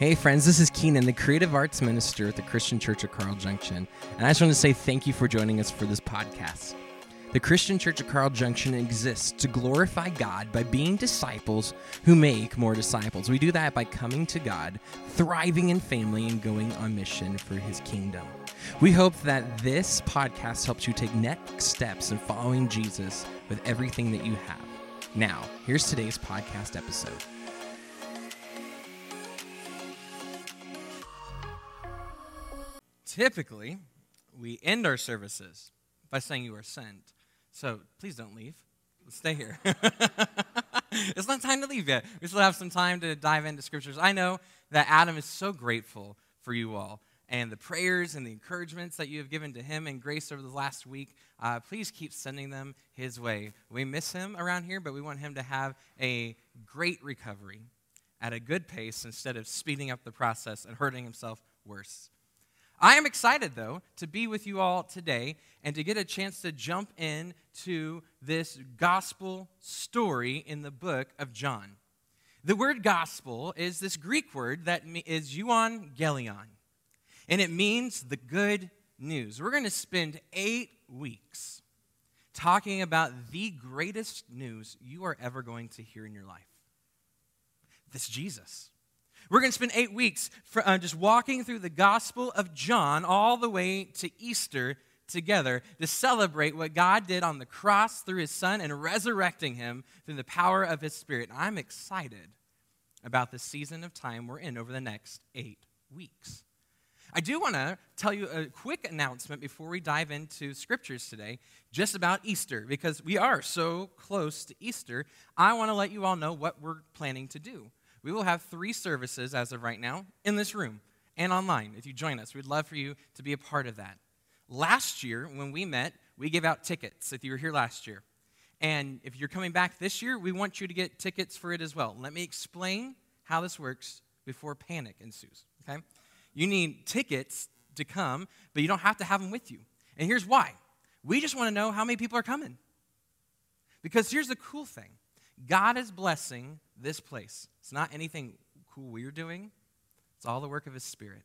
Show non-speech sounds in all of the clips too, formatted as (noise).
Hey, friends, this is Keenan, the creative arts minister at the Christian Church of Carl Junction. And I just want to say thank you for joining us for this podcast. The Christian Church of Carl Junction exists to glorify God by being disciples who make more disciples. We do that by coming to God, thriving in family, and going on mission for his kingdom. We hope that this podcast helps you take next steps in following Jesus with everything that you have. Now, here's today's podcast episode. Typically, we end our services by saying you are sent. So please don't leave. Stay here. (laughs) it's not time to leave yet. We still have some time to dive into scriptures. I know that Adam is so grateful for you all and the prayers and the encouragements that you have given to him and grace over the last week. Uh, please keep sending them his way. We miss him around here, but we want him to have a great recovery at a good pace instead of speeding up the process and hurting himself worse. I am excited, though, to be with you all today and to get a chance to jump in to this gospel story in the book of John. The word gospel is this Greek word that is euangelion, and it means the good news. We're going to spend eight weeks talking about the greatest news you are ever going to hear in your life this Jesus. We're going to spend eight weeks for, uh, just walking through the Gospel of John all the way to Easter together to celebrate what God did on the cross through his Son and resurrecting him through the power of his Spirit. I'm excited about the season of time we're in over the next eight weeks. I do want to tell you a quick announcement before we dive into scriptures today, just about Easter, because we are so close to Easter. I want to let you all know what we're planning to do. We will have three services as of right now in this room and online. If you join us, we'd love for you to be a part of that. Last year, when we met, we gave out tickets if you were here last year. And if you're coming back this year, we want you to get tickets for it as well. Let me explain how this works before panic ensues, okay? You need tickets to come, but you don't have to have them with you. And here's why we just want to know how many people are coming. Because here's the cool thing God is blessing this place. It's not anything cool we're doing, it's all the work of His Spirit.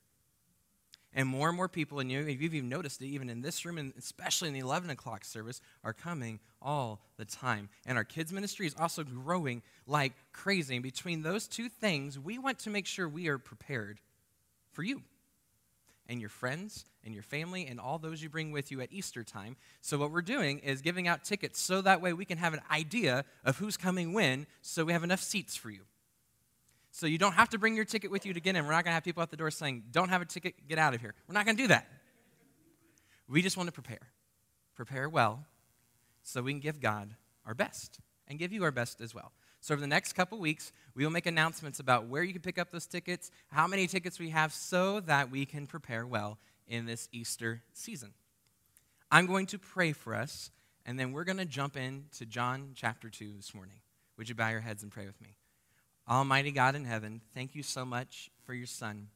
And more and more people, and you, you've even noticed it even in this room, and especially in the 11 o'clock service, are coming all the time. And our kids' ministry is also growing like crazy. And between those two things, we want to make sure we are prepared for you and your friends and your family and all those you bring with you at Easter time. So, what we're doing is giving out tickets so that way we can have an idea of who's coming when, so we have enough seats for you. So, you don't have to bring your ticket with you to get in. We're not going to have people at the door saying, Don't have a ticket, get out of here. We're not going to do that. We just want to prepare. Prepare well so we can give God our best and give you our best as well. So, over the next couple weeks, we will make announcements about where you can pick up those tickets, how many tickets we have, so that we can prepare well in this Easter season. I'm going to pray for us, and then we're going to jump into John chapter 2 this morning. Would you bow your heads and pray with me? Almighty God in heaven, thank you so much for your Son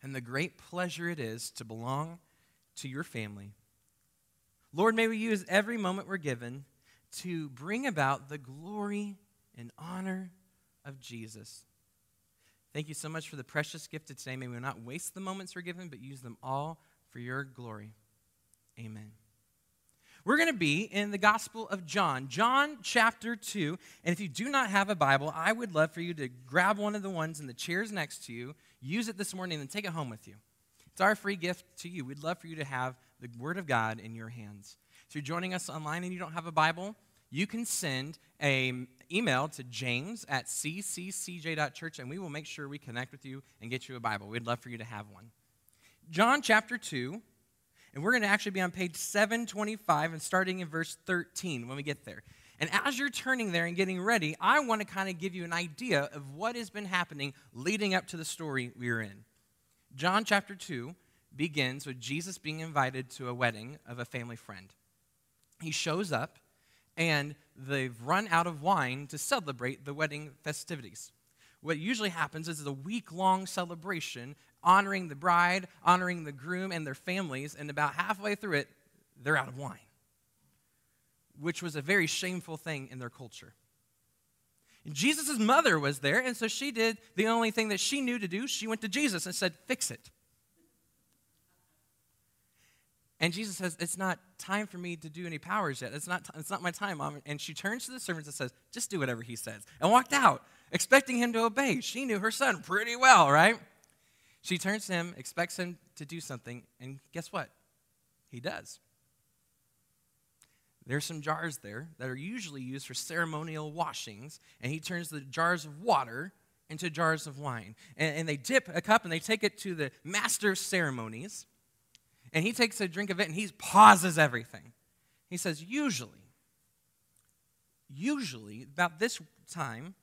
and the great pleasure it is to belong to your family. Lord, may we use every moment we're given to bring about the glory and honor of Jesus. Thank you so much for the precious gift of today. May we not waste the moments we're given, but use them all for your glory. Amen. We're going to be in the Gospel of John, John chapter 2. And if you do not have a Bible, I would love for you to grab one of the ones in the chairs next to you, use it this morning, and take it home with you. It's our free gift to you. We'd love for you to have the Word of God in your hands. If you're joining us online and you don't have a Bible, you can send an email to james at cccj.church and we will make sure we connect with you and get you a Bible. We'd love for you to have one. John chapter 2, and we're going to actually be on page 725 and starting in verse 13 when we get there. And as you're turning there and getting ready, I want to kind of give you an idea of what has been happening leading up to the story we're in. John chapter 2 begins with Jesus being invited to a wedding of a family friend he shows up and they've run out of wine to celebrate the wedding festivities. What usually happens is a week long celebration honoring the bride, honoring the groom, and their families, and about halfway through it, they're out of wine, which was a very shameful thing in their culture. Jesus' mother was there, and so she did the only thing that she knew to do. She went to Jesus and said, Fix it. And Jesus says, It's not time for me to do any powers yet. It's not, it's not my time, Mom. And she turns to the servants and says, Just do whatever he says. And walked out, expecting him to obey. She knew her son pretty well, right? She turns to him, expects him to do something, and guess what? He does. There's some jars there that are usually used for ceremonial washings, and he turns the jars of water into jars of wine. And, and, they dip a cup and they take it to the master of ceremonies, and he takes a drink of it and he pauses everything. He says, Usually, usually, about this time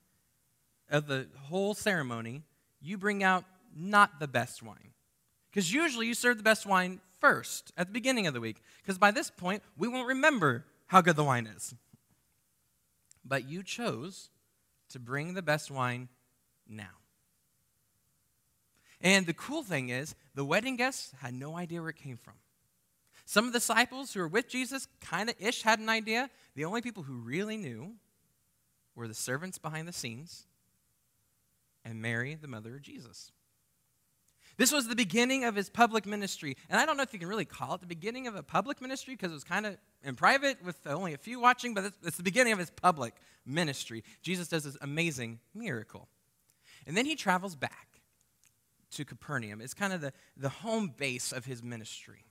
of the whole ceremony, you bring out not the best wine. Because usually you serve the best wine first at the beginning of the week, because by this point, we won't remember how good the wine is. But you chose to bring the best wine now. And the cool thing is, the wedding guests had no idea where it came from. Some of the disciples who were with Jesus kind of ish had an idea. The only people who really knew were the servants behind the scenes and Mary, the mother of Jesus. This was the beginning of his public ministry. And I don't know if you can really call it the beginning of a public ministry because it was kind of in private with only a few watching, but it's, it's the beginning of his public ministry. Jesus does this amazing miracle. And then he travels back to Capernaum. It's kind of the, the home base of his ministry.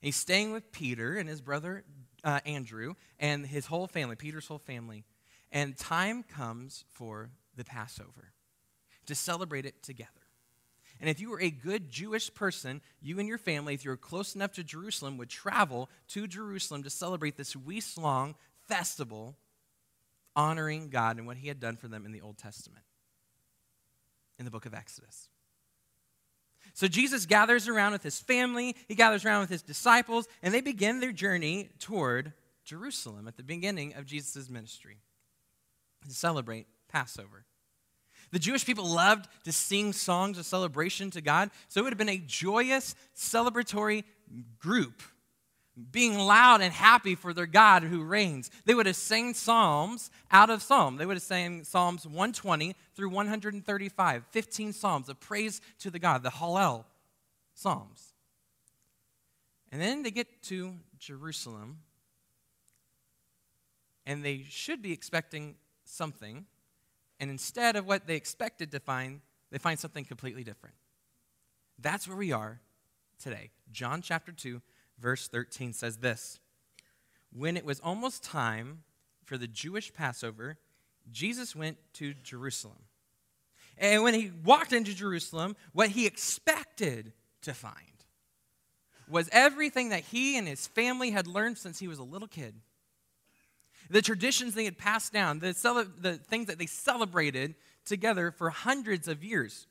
he's staying with Peter and his brother uh, Andrew and his whole family, Peter's whole family. And time comes for the Passover to celebrate it together. And if you were a good Jewish person, you and your family, if you were close enough to Jerusalem, would travel to Jerusalem to celebrate this week long festival honoring God and what He had done for them in the Old Testament, in the book of Exodus. So Jesus gathers around with his family, he gathers around with his disciples, and they begin their journey toward Jerusalem at the beginning of Jesus' ministry to celebrate Passover. The Jewish people loved to sing songs of celebration to God, so it would have been a joyous, celebratory group, being loud and happy for their God who reigns. They would have sang psalms out of Psalm. They would have sang Psalms 120 through 135, 15 psalms of praise to the God, the Hallel psalms. And then they get to Jerusalem, and they should be expecting something and instead of what they expected to find, they find something completely different. That's where we are today. John chapter 2, verse 13 says this When it was almost time for the Jewish Passover, Jesus went to Jerusalem. And when he walked into Jerusalem, what he expected to find was everything that he and his family had learned since he was a little kid the traditions they had passed down, the, cele- the things that they celebrated together for hundreds of years.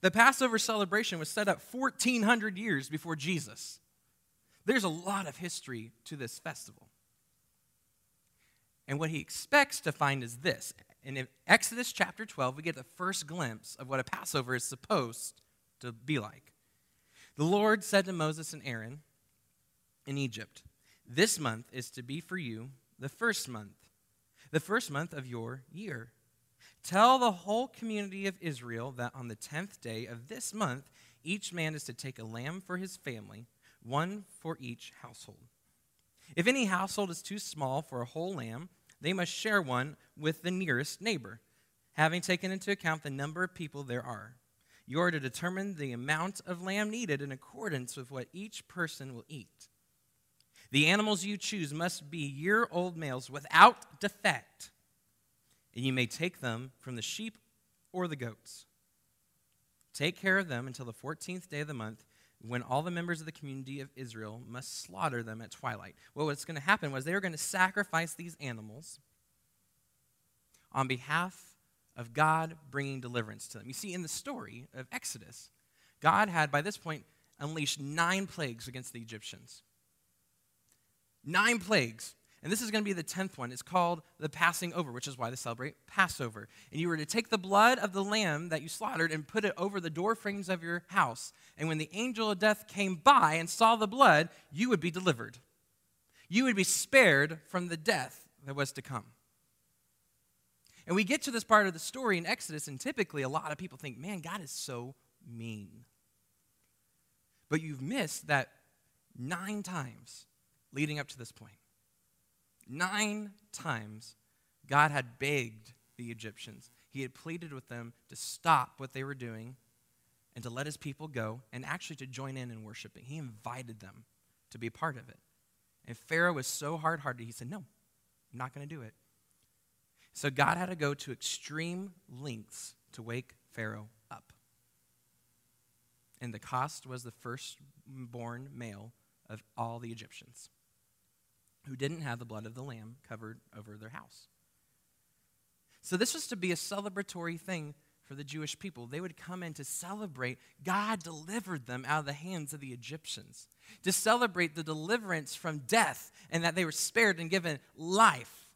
The Passover celebration was set up 1,400 years before Jesus. There's a lot of history to this festival. And what he expects to find is this. In Exodus chapter 12, we get the first glimpse of what a Passover is supposed to be like. The Lord said to Moses and Aaron in Egypt, This month is to be for you the first month, the first month of your year. Tell the whole community of Israel that on the tenth day of this month, each man is to take a lamb for his family, one for each household. If any household is too small for a whole lamb, they must share one with the nearest neighbor, having taken into account the number of people there are. You are to determine the amount of lamb needed in accordance with what each person will eat. The animals you choose must be year old males without defect, and you may take them from the sheep or the goats. Take care of them until the 14th day of the month, when all the members of the community of Israel must slaughter them at twilight. Well, what's going to happen was they were going to sacrifice these animals on behalf of God bringing deliverance to them. You see, in the story of Exodus, God had by this point unleashed nine plagues against the Egyptians. Nine plagues. And this is going to be the tenth one. It's called the passing over, which is why they celebrate Passover. And you were to take the blood of the lamb that you slaughtered and put it over the door frames of your house. And when the angel of death came by and saw the blood, you would be delivered. You would be spared from the death that was to come. And we get to this part of the story in Exodus, and typically a lot of people think, man, God is so mean. But you've missed that nine times leading up to this point. Nine times God had begged the Egyptians, He had pleaded with them to stop what they were doing and to let His people go and actually to join in in worshiping. He invited them to be a part of it. And Pharaoh was so hard hearted, he said, No, I'm not going to do it. So God had to go to extreme lengths to wake Pharaoh up. And the cost was the firstborn male of all the Egyptians who didn't have the blood of the lamb covered over their house. So this was to be a celebratory thing for the Jewish people. They would come in to celebrate God delivered them out of the hands of the Egyptians, to celebrate the deliverance from death and that they were spared and given life.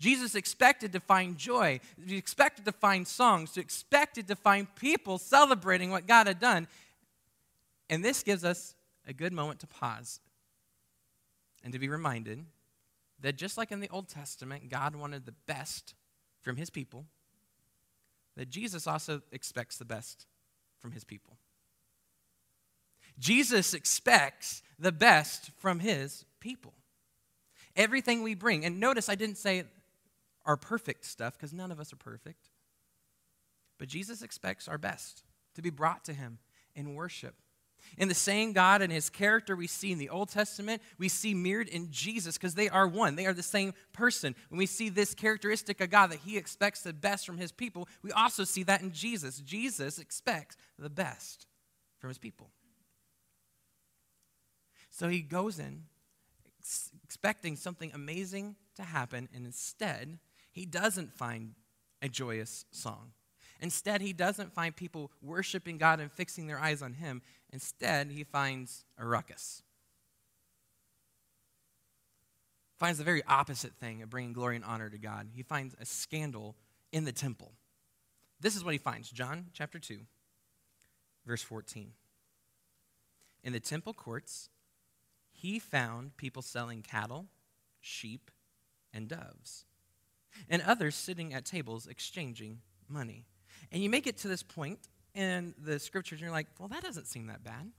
Jesus expected to find joy. He expected to find songs. He expected to find people celebrating what God had done. And this gives us a good moment to pause and to be reminded that just like in the Old Testament, God wanted the best from his people, that Jesus also expects the best from his people. Jesus expects the best from his people. Everything we bring, and notice I didn't say our perfect stuff because none of us are perfect, but Jesus expects our best to be brought to him in worship. In the same God and his character we see in the Old Testament, we see mirrored in Jesus because they are one. They are the same person. When we see this characteristic of God that he expects the best from his people, we also see that in Jesus. Jesus expects the best from his people. So he goes in expecting something amazing to happen, and instead, he doesn't find a joyous song. Instead, he doesn't find people worshiping God and fixing their eyes on him. Instead, he finds a ruckus. Finds the very opposite thing of bringing glory and honor to God. He finds a scandal in the temple. This is what he finds John chapter 2, verse 14. In the temple courts, he found people selling cattle, sheep, and doves, and others sitting at tables exchanging money. And you make it to this point in the scriptures, and you're like, well, that doesn't seem that bad.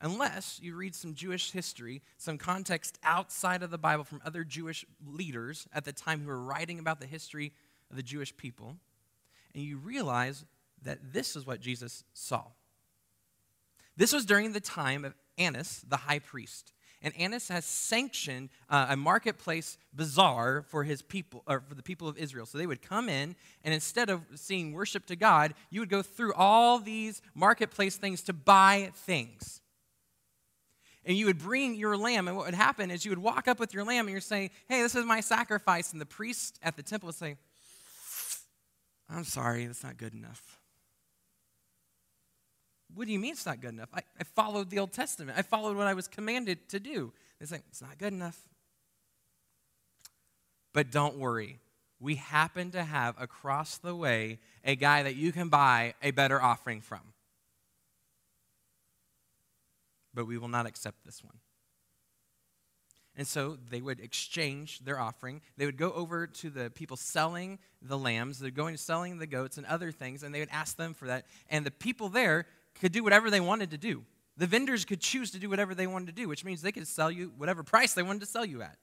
Unless you read some Jewish history, some context outside of the Bible from other Jewish leaders at the time who were writing about the history of the Jewish people, and you realize that this is what Jesus saw. This was during the time of Annas, the high priest. And Annas has sanctioned uh, a marketplace bazaar for his people, or for the people of Israel. So they would come in, and instead of seeing worship to God, you would go through all these marketplace things to buy things. And you would bring your lamb, and what would happen is you would walk up with your lamb, and you're saying, Hey, this is my sacrifice. And the priest at the temple would say, I'm sorry, that's not good enough. What do you mean it's not good enough? I, I followed the Old Testament. I followed what I was commanded to do. They say, it's not good enough. But don't worry. We happen to have across the way a guy that you can buy a better offering from. But we will not accept this one. And so they would exchange their offering. They would go over to the people selling the lambs. They're going to selling the goats and other things, and they would ask them for that. And the people there could do whatever they wanted to do. The vendors could choose to do whatever they wanted to do, which means they could sell you whatever price they wanted to sell you at.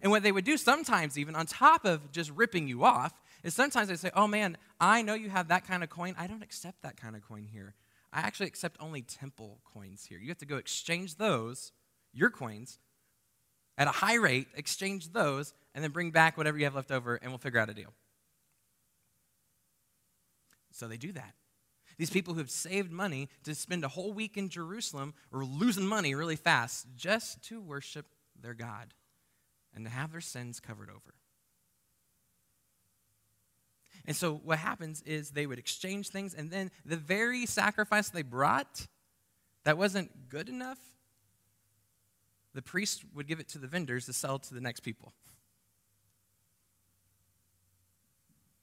And what they would do sometimes, even on top of just ripping you off, is sometimes they say, Oh man, I know you have that kind of coin. I don't accept that kind of coin here. I actually accept only temple coins here. You have to go exchange those, your coins, at a high rate, exchange those, and then bring back whatever you have left over, and we'll figure out a deal. So they do that. These people who have saved money to spend a whole week in Jerusalem are losing money really fast just to worship their God and to have their sins covered over. And so what happens is they would exchange things, and then the very sacrifice they brought that wasn't good enough, the priest would give it to the vendors to sell to the next people.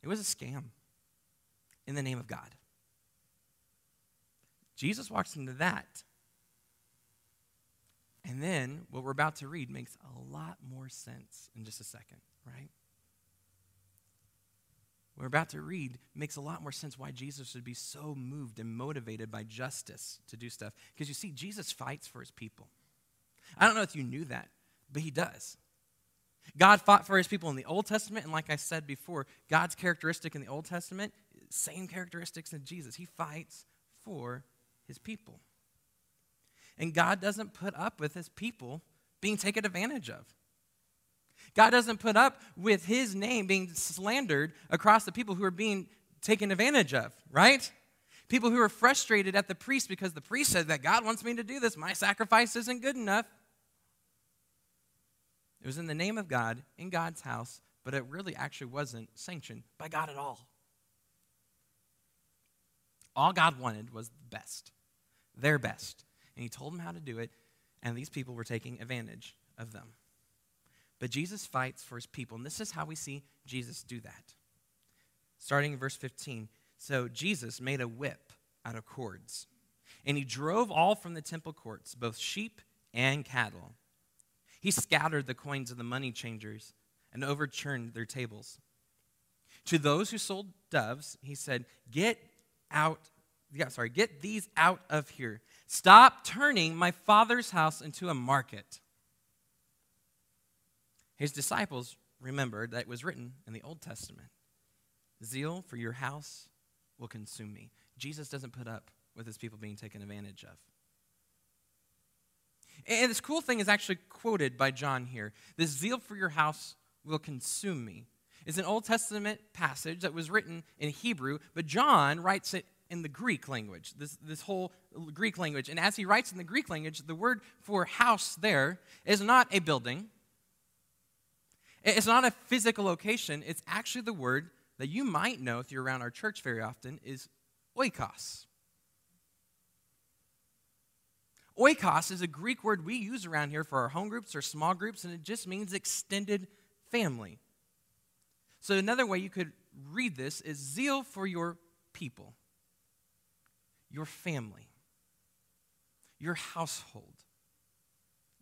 It was a scam in the name of God. Jesus walks into that. And then what we're about to read makes a lot more sense in just a second, right? What we're about to read makes a lot more sense why Jesus would be so moved and motivated by justice to do stuff. Because you see, Jesus fights for his people. I don't know if you knew that, but he does. God fought for his people in the Old Testament, and like I said before, God's characteristic in the Old Testament, same characteristics in Jesus. He fights for his people. And God doesn't put up with his people being taken advantage of. God doesn't put up with his name being slandered across the people who are being taken advantage of, right? People who are frustrated at the priest because the priest said that God wants me to do this. My sacrifice isn't good enough. It was in the name of God, in God's house, but it really actually wasn't sanctioned by God at all. All God wanted was the best, their best. And He told them how to do it, and these people were taking advantage of them. But Jesus fights for His people, and this is how we see Jesus do that. Starting in verse 15. So Jesus made a whip out of cords, and He drove all from the temple courts, both sheep and cattle. He scattered the coins of the money changers and overturned their tables. To those who sold doves, he said, Get out, yeah, sorry, get these out of here. Stop turning my father's house into a market. His disciples remembered that it was written in the Old Testament Zeal for your house will consume me. Jesus doesn't put up with his people being taken advantage of. And this cool thing is actually quoted by John here. This zeal for your house will consume me. It's an Old Testament passage that was written in Hebrew, but John writes it in the Greek language, this, this whole Greek language. And as he writes in the Greek language, the word for house there is not a building, it's not a physical location. It's actually the word that you might know if you're around our church very often is oikos. Oikos is a Greek word we use around here for our home groups or small groups, and it just means extended family. So, another way you could read this is zeal for your people your family, your household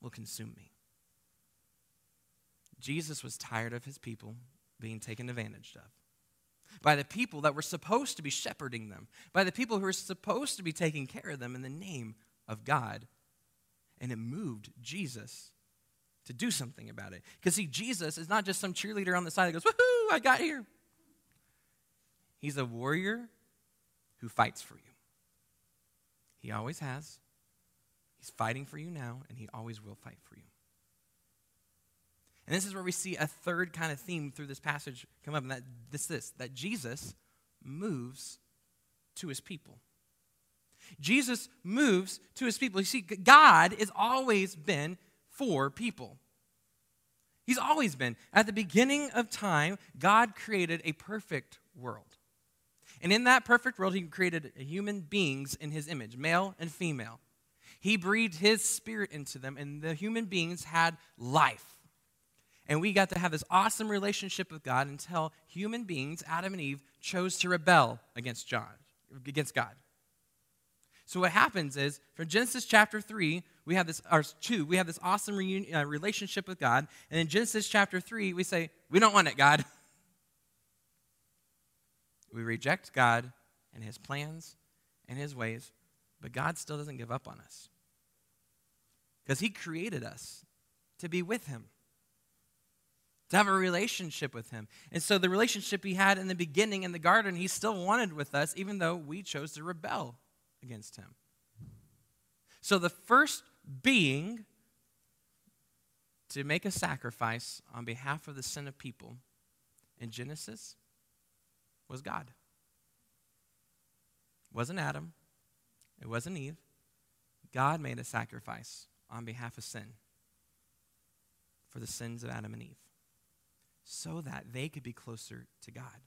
will consume me. Jesus was tired of his people being taken advantage of by the people that were supposed to be shepherding them, by the people who were supposed to be taking care of them in the name of God. And it moved Jesus to do something about it. Because, see, Jesus is not just some cheerleader on the side that goes, Woohoo, I got here. He's a warrior who fights for you. He always has. He's fighting for you now, and he always will fight for you. And this is where we see a third kind of theme through this passage come up, and that this this that Jesus moves to his people. Jesus moves to his people. You see, God has always been for people. He's always been. At the beginning of time, God created a perfect world. And in that perfect world, he created human beings in his image, male and female. He breathed his spirit into them, and the human beings had life. And we got to have this awesome relationship with God until human beings, Adam and Eve, chose to rebel against John, against God. So what happens is, from Genesis chapter 3, we have this, or 2, we have this awesome reunion, uh, relationship with God. And in Genesis chapter 3, we say, we don't want it, God. (laughs) We reject God and His plans and His ways, but God still doesn't give up on us. Because He created us to be with Him, to have a relationship with Him. And so the relationship He had in the beginning in the garden, He still wanted with us, even though we chose to rebel against Him. So the first being to make a sacrifice on behalf of the sin of people in Genesis was God. It wasn't Adam, it wasn't Eve. God made a sacrifice on behalf of sin for the sins of Adam and Eve so that they could be closer to God.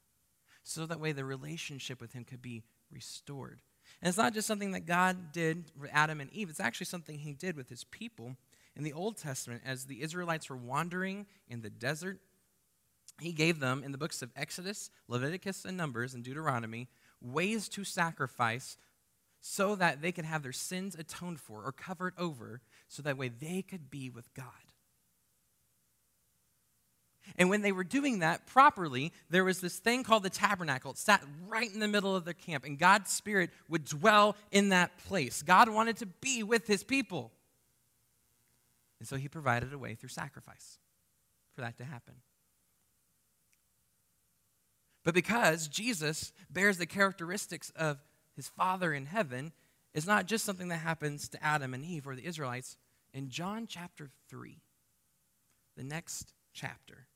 So that way the relationship with Him could be restored. And it's not just something that God did with Adam and Eve, it's actually something He did with His people in the Old Testament as the Israelites were wandering in the desert he gave them in the books of Exodus, Leviticus, and Numbers, and Deuteronomy ways to sacrifice so that they could have their sins atoned for or covered over, so that way they could be with God. And when they were doing that properly, there was this thing called the tabernacle. It sat right in the middle of their camp, and God's Spirit would dwell in that place. God wanted to be with his people. And so he provided a way through sacrifice for that to happen. But because Jesus bears the characteristics of his Father in heaven, it's not just something that happens to Adam and Eve or the Israelites. In John chapter 3, the next chapter,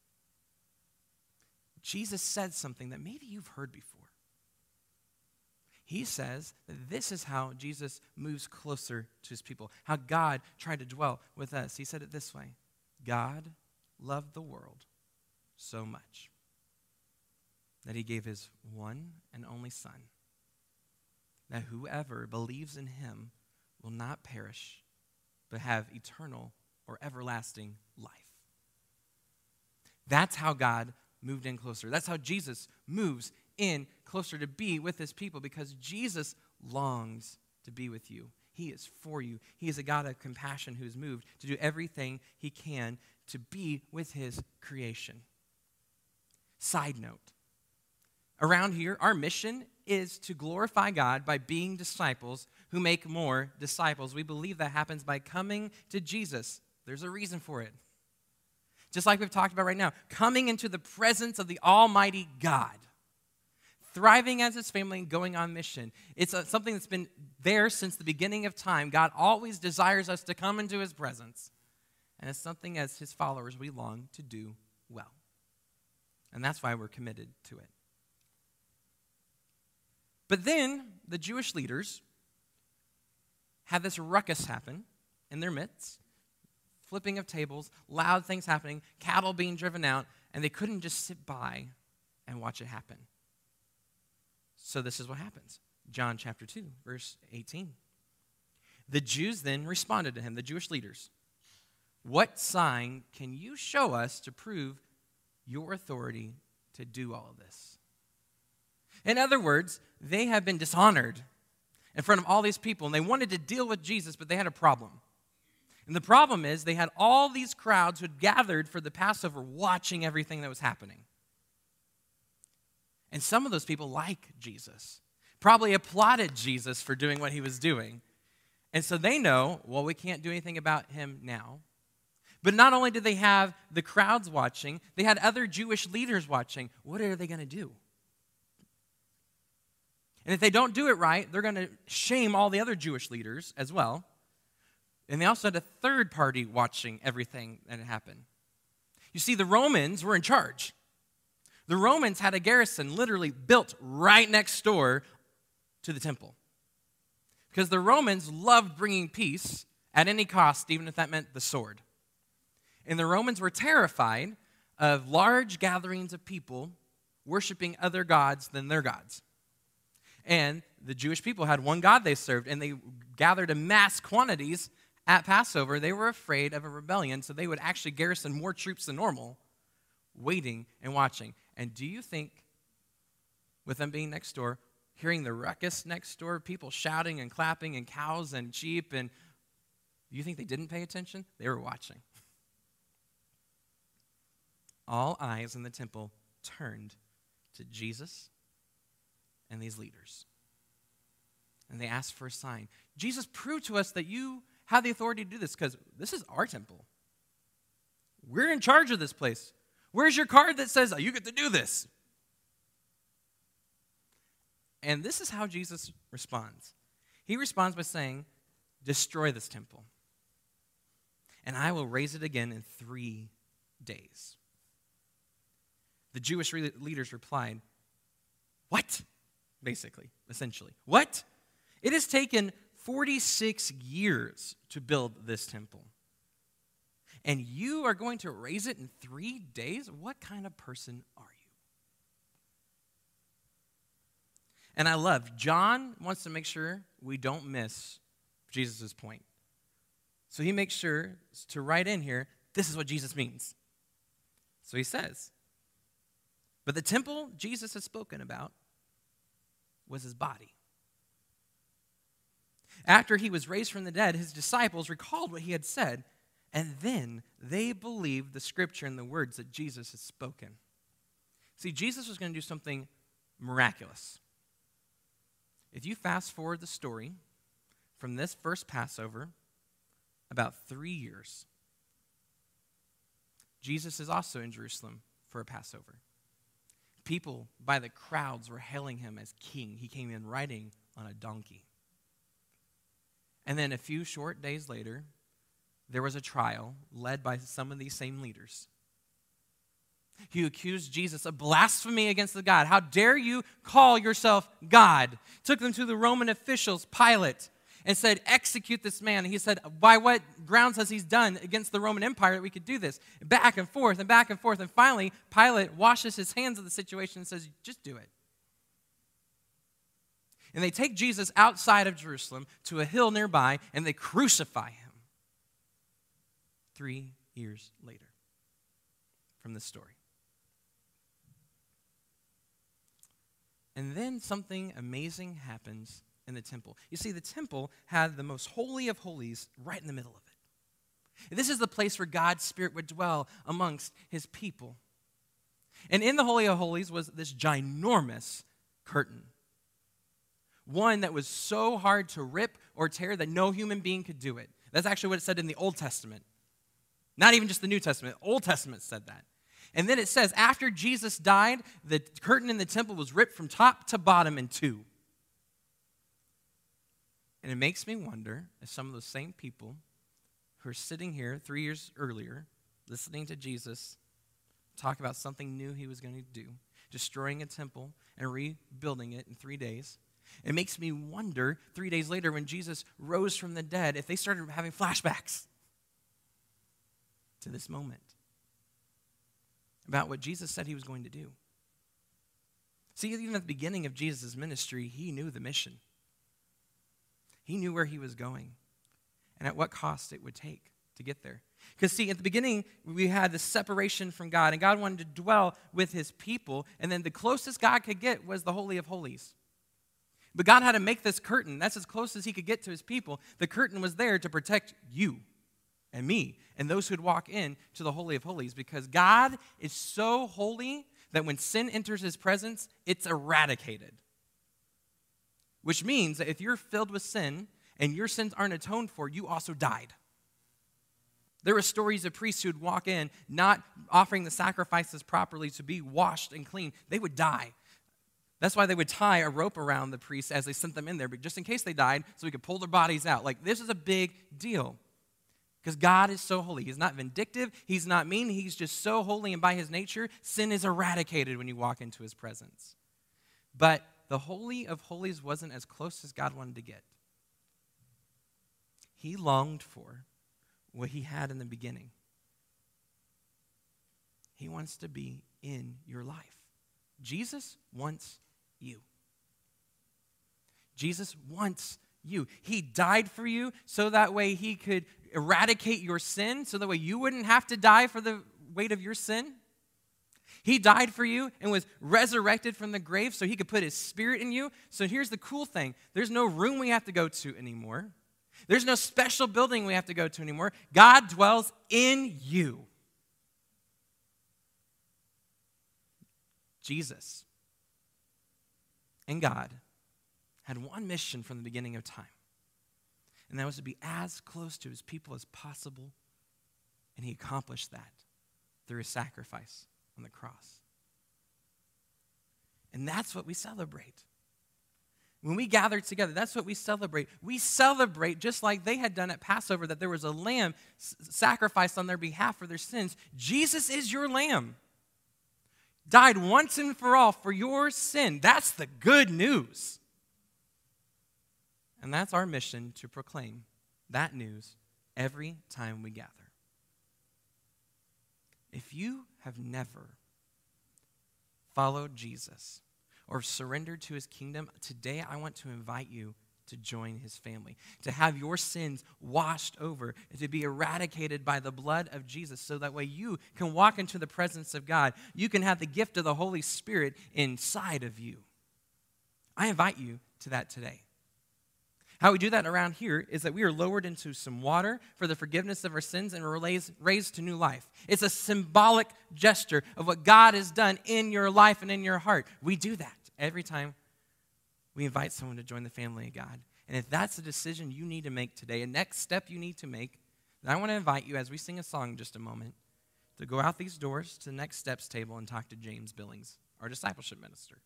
Jesus said something that maybe you've heard before. He says that this is how Jesus moves closer to his people, how God tried to dwell with us. He said it this way God loved the world so much that he gave his one and only Son, that whoever believes in him will not perish, but have eternal or everlasting life. That's how God moved in closer. That's how Jesus moves in closer to be with his people because Jesus longs to be with you. He is for you. He is a God of compassion who is moved to do everything he can to be with his creation. Side note around here, our mission is to glorify God by being disciples who make more disciples. We believe that happens by coming to Jesus. There's a reason for it just like we've talked about right now, coming into the presence of the Almighty God, thriving as his family and going on mission. It's a, something that's been there since the beginning of time. God always desires us to come into his presence. And it's something as his followers we long to do well. And that's why we're committed to it. But then the Jewish leaders had this ruckus happen in their midst flipping of tables, loud things happening, cattle being driven out, and they couldn't just sit by and watch it happen. So this is what happens. John chapter 2, verse 18. The Jews then responded to him, the Jewish leaders, What sign can you show us to prove your authority to do all of this? In other words, they have been dishonored in front of all these people, and they wanted to deal with Jesus, but they had a problem. And the problem is, they had all these crowds who had gathered for the Passover watching everything that was happening. And some of those people like Jesus, probably applauded Jesus for doing what he was doing. And so they know, well, we can't do anything about him now. But not only did they have the crowds watching, they had other Jewish leaders watching. What are they going to do? And if they don't do it right, they're going to shame all the other Jewish leaders as well. And they also had a third party watching everything that happened. You see, the Romans were in charge. The Romans had a garrison literally built right next door to the temple. Because the Romans loved bringing peace at any cost, even if that meant the sword. And the Romans were terrified of large gatherings of people worshiping other gods than their gods. And the Jewish people had one God they served, and they gathered in mass quantities at Passover, they were afraid of a rebellion, so they would actually garrison more troops than normal, waiting and watching. And do you think, with them being next door, hearing the ruckus next door, people shouting and clapping, and cows and sheep, and do you think they didn't pay attention? They were watching. All eyes in the temple turned to Jesus and these leaders. And they asked for a sign. Jesus, prove to us that you have the authority to do this because this is our temple. We're in charge of this place. Where's your card that says, oh, you get to do this? And this is how Jesus responds. He responds by saying, Destroy this temple, and I will raise it again in three days. The Jewish leaders replied, What? Basically, essentially. What? It has taken 46 years to build this temple. And you are going to raise it in three days? What kind of person are you? And I love, John wants to make sure we don't miss Jesus' point. So he makes sure to write in here, this is what Jesus means. So he says, but the temple Jesus has spoken about was his body. After he was raised from the dead, his disciples recalled what he had said, and then they believed the scripture and the words that Jesus had spoken. See, Jesus was going to do something miraculous. If you fast forward the story from this first Passover, about three years, Jesus is also in Jerusalem for a Passover. People by the crowds were hailing him as king. He came in riding on a donkey. And then a few short days later, there was a trial led by some of these same leaders. He accused Jesus of blasphemy against the God. How dare you call yourself God? Took them to the Roman officials, Pilate, and said, Execute this man. And he said, By what grounds has he done against the Roman Empire that we could do this? Back and forth and back and forth. And finally, Pilate washes his hands of the situation and says, Just do it. And they take Jesus outside of Jerusalem to a hill nearby and they crucify him. Three years later from this story. And then something amazing happens in the temple. You see, the temple had the most holy of holies right in the middle of it. This is the place where God's Spirit would dwell amongst his people. And in the Holy of Holies was this ginormous curtain. One that was so hard to rip or tear that no human being could do it. That's actually what it said in the Old Testament. Not even just the New Testament, Old Testament said that. And then it says, after Jesus died, the curtain in the temple was ripped from top to bottom in two. And it makes me wonder if some of those same people who are sitting here three years earlier, listening to Jesus talk about something new he was going to do, destroying a temple and rebuilding it in three days. It makes me wonder three days later when Jesus rose from the dead if they started having flashbacks to this moment about what Jesus said he was going to do. See, even at the beginning of Jesus' ministry, he knew the mission. He knew where he was going and at what cost it would take to get there. Because, see, at the beginning, we had the separation from God, and God wanted to dwell with his people, and then the closest God could get was the Holy of Holies. But God had to make this curtain. That's as close as he could get to his people. The curtain was there to protect you and me and those who'd walk in to the Holy of Holies because God is so holy that when sin enters his presence, it's eradicated. Which means that if you're filled with sin and your sins aren't atoned for, you also died. There were stories of priests who'd walk in not offering the sacrifices properly to be washed and clean. They would die. That's why they would tie a rope around the priests as they sent them in there, but just in case they died, so we could pull their bodies out. Like, this is a big deal. Because God is so holy. He's not vindictive, He's not mean, He's just so holy, and by His nature, sin is eradicated when you walk into His presence. But the Holy of Holies wasn't as close as God wanted to get. He longed for what He had in the beginning. He wants to be in your life. Jesus wants you. Jesus wants you. He died for you so that way he could eradicate your sin, so that way you wouldn't have to die for the weight of your sin. He died for you and was resurrected from the grave so he could put his spirit in you. So here's the cool thing there's no room we have to go to anymore, there's no special building we have to go to anymore. God dwells in you. Jesus and God had one mission from the beginning of time, and that was to be as close to his people as possible. And he accomplished that through his sacrifice on the cross. And that's what we celebrate. When we gather together, that's what we celebrate. We celebrate just like they had done at Passover that there was a lamb sacrificed on their behalf for their sins. Jesus is your lamb. Died once and for all for your sin. That's the good news. And that's our mission to proclaim that news every time we gather. If you have never followed Jesus or surrendered to his kingdom, today I want to invite you to join his family, to have your sins washed over, and to be eradicated by the blood of Jesus, so that way you can walk into the presence of God. You can have the gift of the Holy Spirit inside of you. I invite you to that today. How we do that around here is that we are lowered into some water for the forgiveness of our sins and we're raised, to new life. It's a symbolic gesture of what God has done in your life and in your heart. We do that every time we invite someone to join the family of God. And if that's a decision you need to make today, a next step you need to make, then I want to invite you as we sing a song in just a moment to go out these doors to the next steps table and talk to James Billings, our discipleship minister.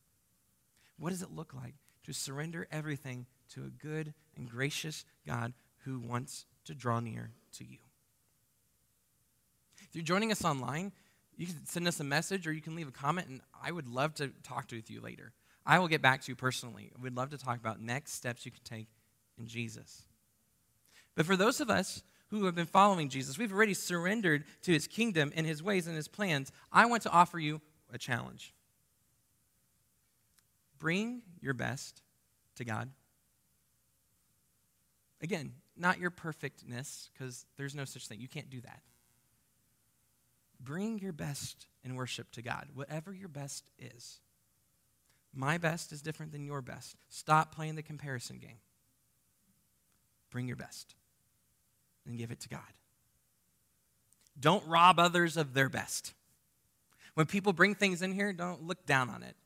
What does it look like to surrender everything to a good and gracious God who wants to draw near to you? If you're joining us online, you can send us a message or you can leave a comment, and I would love to talk to you later. I will get back to you personally. We'd love to talk about next steps you can take in Jesus. But for those of us who have been following Jesus, we've already surrendered to his kingdom and his ways and his plans. I want to offer you a challenge. Bring your best to God. Again, not your perfectness, because there's no such thing. You can't do that. Bring your best in worship to God, whatever your best is. My best is different than your best. Stop playing the comparison game. Bring your best and give it to God. Don't rob others of their best. When people bring things in here, don't look down on it.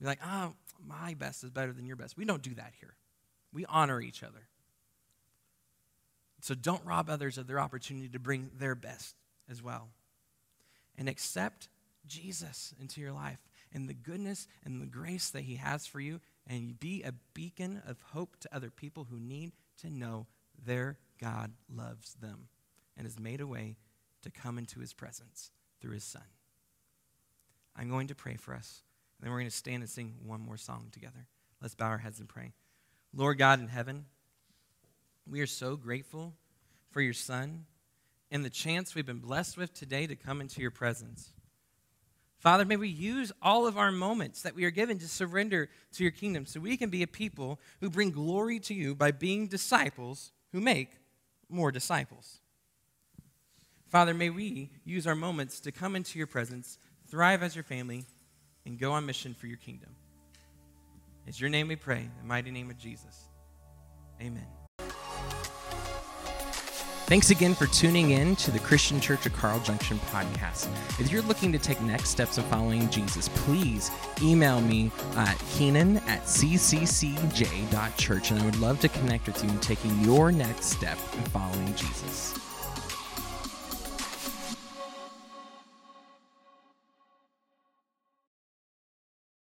Be like, oh, my best is better than your best. We don't do that here. We honor each other. So don't rob others of their opportunity to bring their best as well. And accept Jesus into your life and the goodness and the grace that He has for you, and be a beacon of hope to other people who need to know their God loves them and has made a way to come into his presence through his son. I'm going to pray for us, and then we're going to stand and sing one more song together. Let's bow our heads and pray. Lord God in heaven, we are so grateful for your son and the chance we've been blessed with today to come into your presence. Father, may we use all of our moments that we are given to surrender to your kingdom so we can be a people who bring glory to you by being disciples who make more disciples. Father, may we use our moments to come into your presence, thrive as your family, and go on mission for your kingdom. It's your name we pray, in the mighty name of Jesus. Amen. Thanks again for tuning in to the Christian Church of Carl Junction podcast. If you're looking to take next steps in following Jesus, please email me at keenan at cccj.church, and I would love to connect with you in taking your next step in following Jesus.